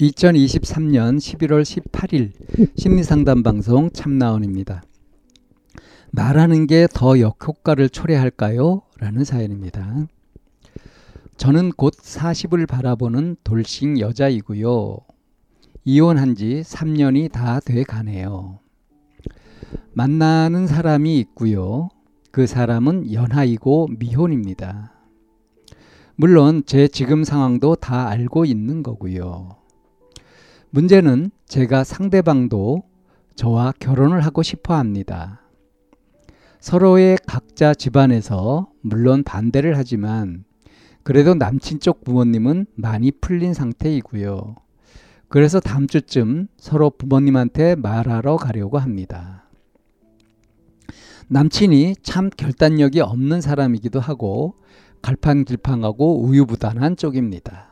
2023년 11월 18일 심리상담 방송 참나원입니다. 말하는 게 더 역효과를 초래할까요? 라는 사연입니다. 저는 곧 40을 바라보는 돌싱 여자이고요. 이혼한 지 3년이 다 돼 가네요. 만나는 사람이 있고요. 그 사람은 연하이고 미혼입니다. 물론 제 지금 상황도 다 알고 있는 거고요. 문제는 제가 상대방도 저와 결혼을 하고 싶어 합니다. 서로의 각자 집안에서 물론 반대를 하지만 그래도 남친 쪽 부모님은 많이 풀린 상태이고요. 그래서 다음 주쯤 서로 부모님한테 말하러 가려고 합니다. 남친이 참 결단력이 없는 사람이기도 하고 갈팡질팡하고 우유부단한 쪽입니다.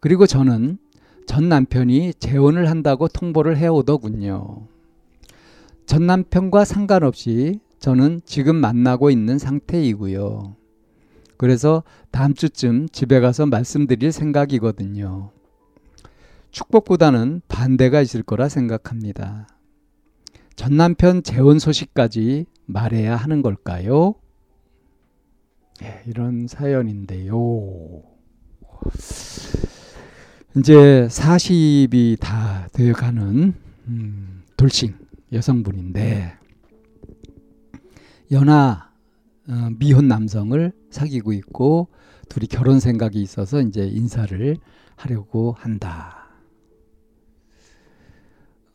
그리고 저는 전 남편이 재혼을 한다고 통보를 해오더군요. 전 남편과 상관없이 저는 지금 만나고 있는 상태이고요. 그래서 다음 주쯤 집에 가서 말씀드릴 생각이거든요. 축복보다는 반대가 있을 거라 생각합니다. 전 남편 재혼 소식까지 말해야 하는 걸까요? 네, 이런 사연인데요. 이제 40이 다 되어가는 음, 돌싱 여성분인데 연하 어, 미혼 남성을 사귀고 있고 둘이 결혼 생각이 있어서 이제 인사를 하려고 한다.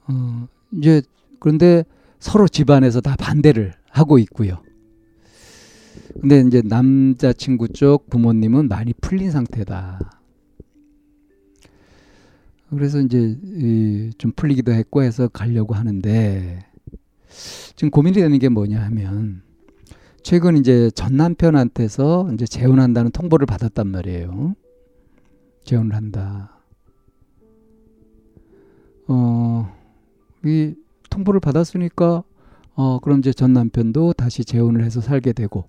어, 이제 그런데 서로 집안에서 다 반대를 하고 있고요. 근데 이제 남자친구 쪽 부모님은 많이 풀린 상태다. 그래서 이제 좀 풀리기도 했고 해서 가려고 하는데 지금 고민이 되는 게 뭐냐 하면 최근 이제 전 남편한테서 이제 재혼한다는 통보를 받았단 말이에요. 재혼을 한다. 어, 이 통보를 받았으니까 어, 그럼 이제 전 남편도 다시 재혼을 해서 살게 되고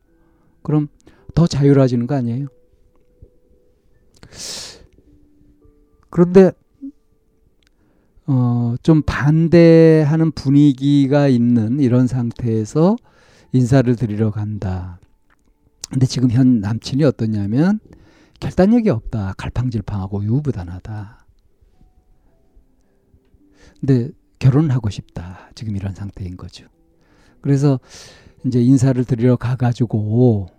그럼 더 자유로워지는 거 아니에요? 그런데 어, 좀 반대하는 분위기가 있는 이런 상태에서 인사를 드리러 간다. 근데 지금 현 남친이 어떠냐면 결단력이 없다. 갈팡질팡하고 유부단하다. 근데 결혼을 하고 싶다. 지금 이런 상태인 거죠. 그래서 이제 인사를 드리러 가가지고 어?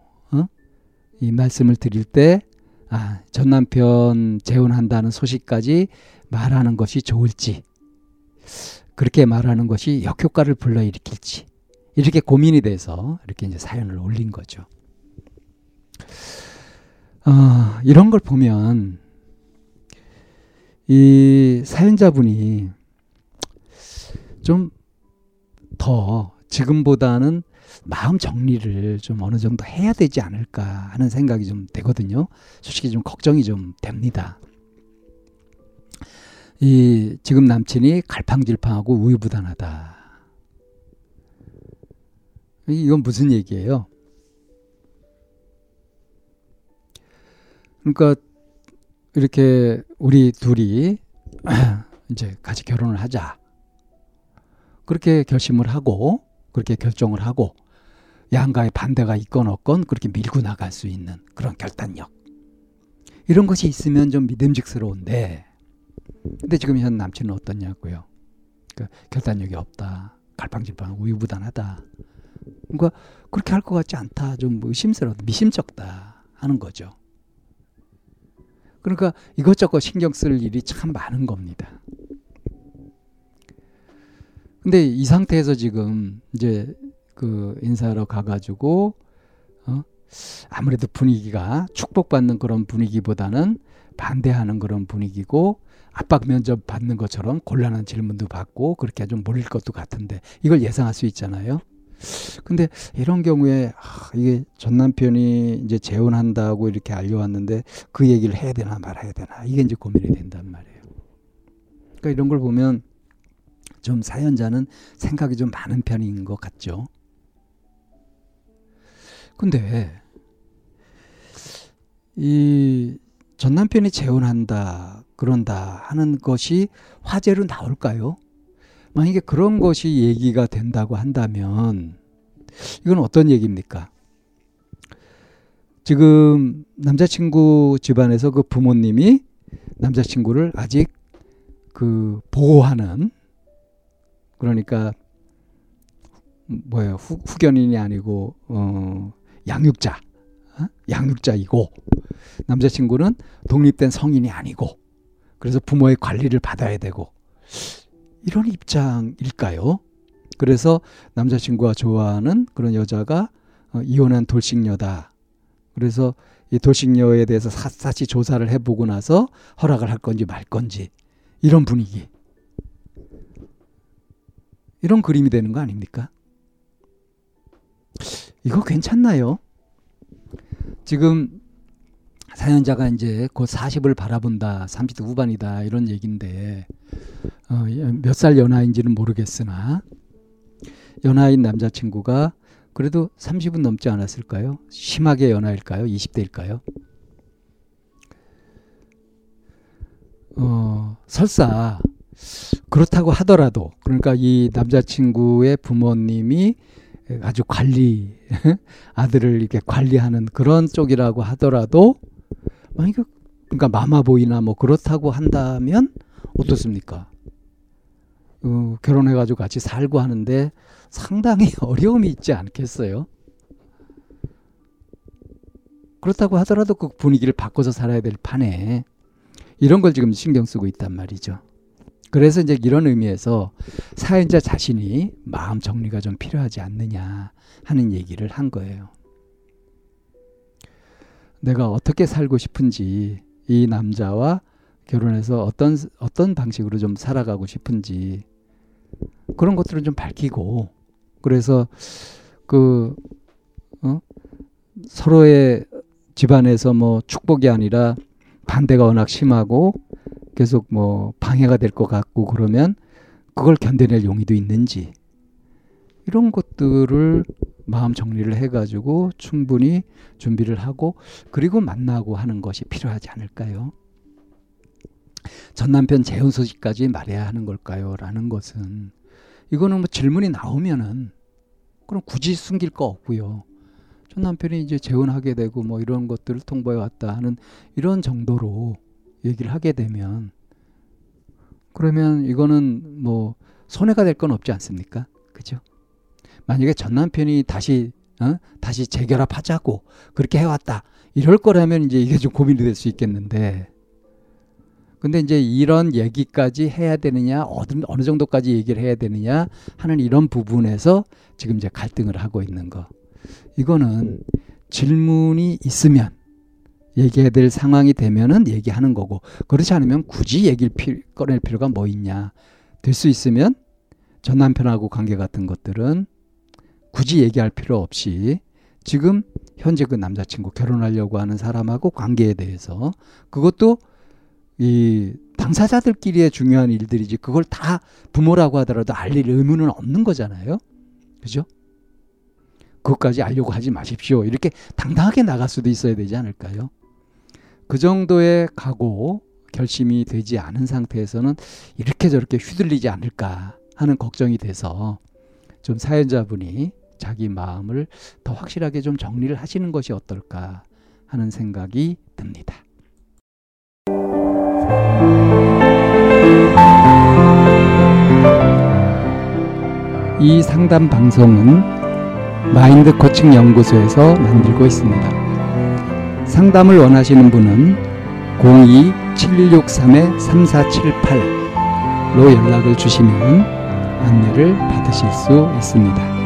이 말씀을 드릴 때 아, 전 남편 재혼한다는 소식까지 말하는 것이 좋을지 그렇게 말하는 것이 역효과를 불러일으킬지 이렇게 고민이 돼서 이렇게 이제 사연을 올린 거죠. 어, 이런 걸 보면 이 사연자분이 좀 더 지금보다는 마음 정리를 좀 어느 정도 해야 되지 않을까 하는 생각이 좀 되거든요. 솔직히 좀 걱정이 좀 됩니다. 이 지금 남친이 갈팡질팡하고 우유부단하다. 이건 무슨 얘기예요? 그러니까 이렇게 우리 둘이 이제 같이 결혼을 하자. 그렇게 결심을 하고 그렇게 결정을 하고 양가의 반대가 있건 없건 그렇게 밀고 나갈 수 있는 그런 결단력. 이런 것이 있으면 좀 믿음직스러운데 근데 지금 현 남친은 어떻냐고요. 그 결단력이 없다. 갈팡질팡 우유부단하다. 그러니까 그렇게 할 것 같지 않다. 좀 의심스러워. 미심쩍다 하는 거죠. 그러니까 이것저것 신경 쓸 일이 참 많은 겁니다. 근데 이 상태에서 지금 이제 그 인사하러 가가지고 어? 아무래도 분위기가 축복받는 그런 분위기보다는 반대하는 그런 분위기고 압박 면접 받는 것처럼 곤란한 질문도 받고 그렇게 좀 몰릴 것도 같은데 이걸 예상할 수 있잖아요. 근데 이런 경우에 아, 이게 전 남편이 이제 재혼한다고 이렇게 알려왔는데 그 얘기를 해야 되나 말아야 되나 이게 이제 고민이 된단 말이에요. 그러니까 이런 걸 보면 좀 사연자는 생각이 좀 많은 편인 것 같죠. 근데 이 전 남편이 재혼한다 그런다 하는 것이 화제로 나올까요? 만약에 그런 것이 얘기가 된다고 한다면 이건 어떤 얘기입니까? 지금 남자친구 집안에서 그 부모님이 남자친구를 아직 그 보호하는 그러니까 뭐예요 후, 후견인이 아니고 어 양육자 어? 양육자이고 남자친구는 독립된 성인이 아니고 그래서 부모의 관리를 받아야 되고 이런 입장일까요? 그래서 남자친구가 좋아하는 그런 여자가 어, 이혼한 돌싱녀다. 그래서 이 돌싱녀에 대해서 샅샅이 조사를 해보고 나서 허락을 할 건지 말 건지 이런 분위기. 이런 그림이 되는 거 아닙니까? 이거 괜찮나요? 지금 사연자가 이제 곧 40을 바라본다, 30대 후반이다 이런 얘기인데 어, 몇살 연하인지는 모르겠으나 연하인 남자친구가 그래도 30은 넘지 않았을까요? 심하게 연하일까요? 20대일까요? 어, 설사 그렇다고 하더라도 그러니까 이 남자친구의 부모님이 아주 관리 아들을 이렇게 관리하는 그런 쪽이라고 하더라도 만약에 그러니까 마마보이나 뭐 그렇다고 한다면 어떻습니까? 어, 결혼해가지고 같이 살고 하는데 상당히 어려움이 있지 않겠어요? 그렇다고 하더라도 그 분위기를 바꿔서 살아야 될 판에 이런 걸 지금 신경 쓰고 있단 말이죠. 그래서 이제 이런 의미에서 사연자 자신이 마음 정리가 좀 필요하지 않느냐 하는 얘기를 한 거예요. 내가 어떻게 살고 싶은지 이 남자와 결혼해서 어떤 어떤 방식으로 좀 살아가고 싶은지 그런 것들을 좀 밝히고 그래서 그 어? 서로의 집안에서 뭐 축복이 아니라 반대가 워낙 심하고 계속 뭐 방해가 될 것 같고 그러면 그걸 견뎌낼 용의도 있는지 이런 것들을 마음 정리를 해가지고 충분히 준비를 하고 그리고 만나고 하는 것이 필요하지 않을까요? 전 남편 재혼 소식까지 말해야 하는 걸까요? 라는 것은 이거는 뭐 질문이 나오면은 그럼 굳이 숨길 거 없고요. 전 남편이 이제 재혼하게 되고 뭐 이런 것들을 통보해 왔다 하는 이런 정도로 얘기를 하게 되면 그러면 이거는 뭐 손해가 될 건 없지 않습니까? 그죠? 만약에 전 남편이 다시 어? 다시 재결합하자고 그렇게 해왔다 이럴 거라면 이제 이게 좀 고민이 될 수 있겠는데 근데 이제 이런 얘기까지 해야 되느냐 어느, 어느 정도까지 얘기를 해야 되느냐 하는 이런 부분에서 지금 이제 갈등을 하고 있는 거 이거는 질문이 있으면 얘기해야 될 상황이 되면은 얘기하는 거고 그렇지 않으면 굳이 얘기를 피, 꺼낼 필요가 뭐 있냐 될 수 있으면 전 남편하고 관계 같은 것들은 굳이 얘기할 필요 없이 지금 현재 그 남자친구 결혼하려고 하는 사람하고 관계에 대해서 그것도 이 당사자들끼리의 중요한 일들이지 그걸 다 부모라고 하더라도 알릴 의무는 없는 거잖아요. 그죠? 그것까지 알려고 하지 마십시오. 이렇게 당당하게 나갈 수도 있어야 되지 않을까요? 그 정도의 각오, 결심이 되지 않은 상태에서는 이렇게 저렇게 휘둘리지 않을까 하는 걱정이 돼서 좀 사연자분이 자기 마음을 더 확실하게 좀 정리를 하시는 것이 어떨까 하는 생각이 듭니다. 이 상담 방송은 마인드 코칭 연구소에서 만들고 있습니다. 상담을 원하시는 분은 02-763-3478로 연락을 주시면 안내를 받으실 수 있습니다.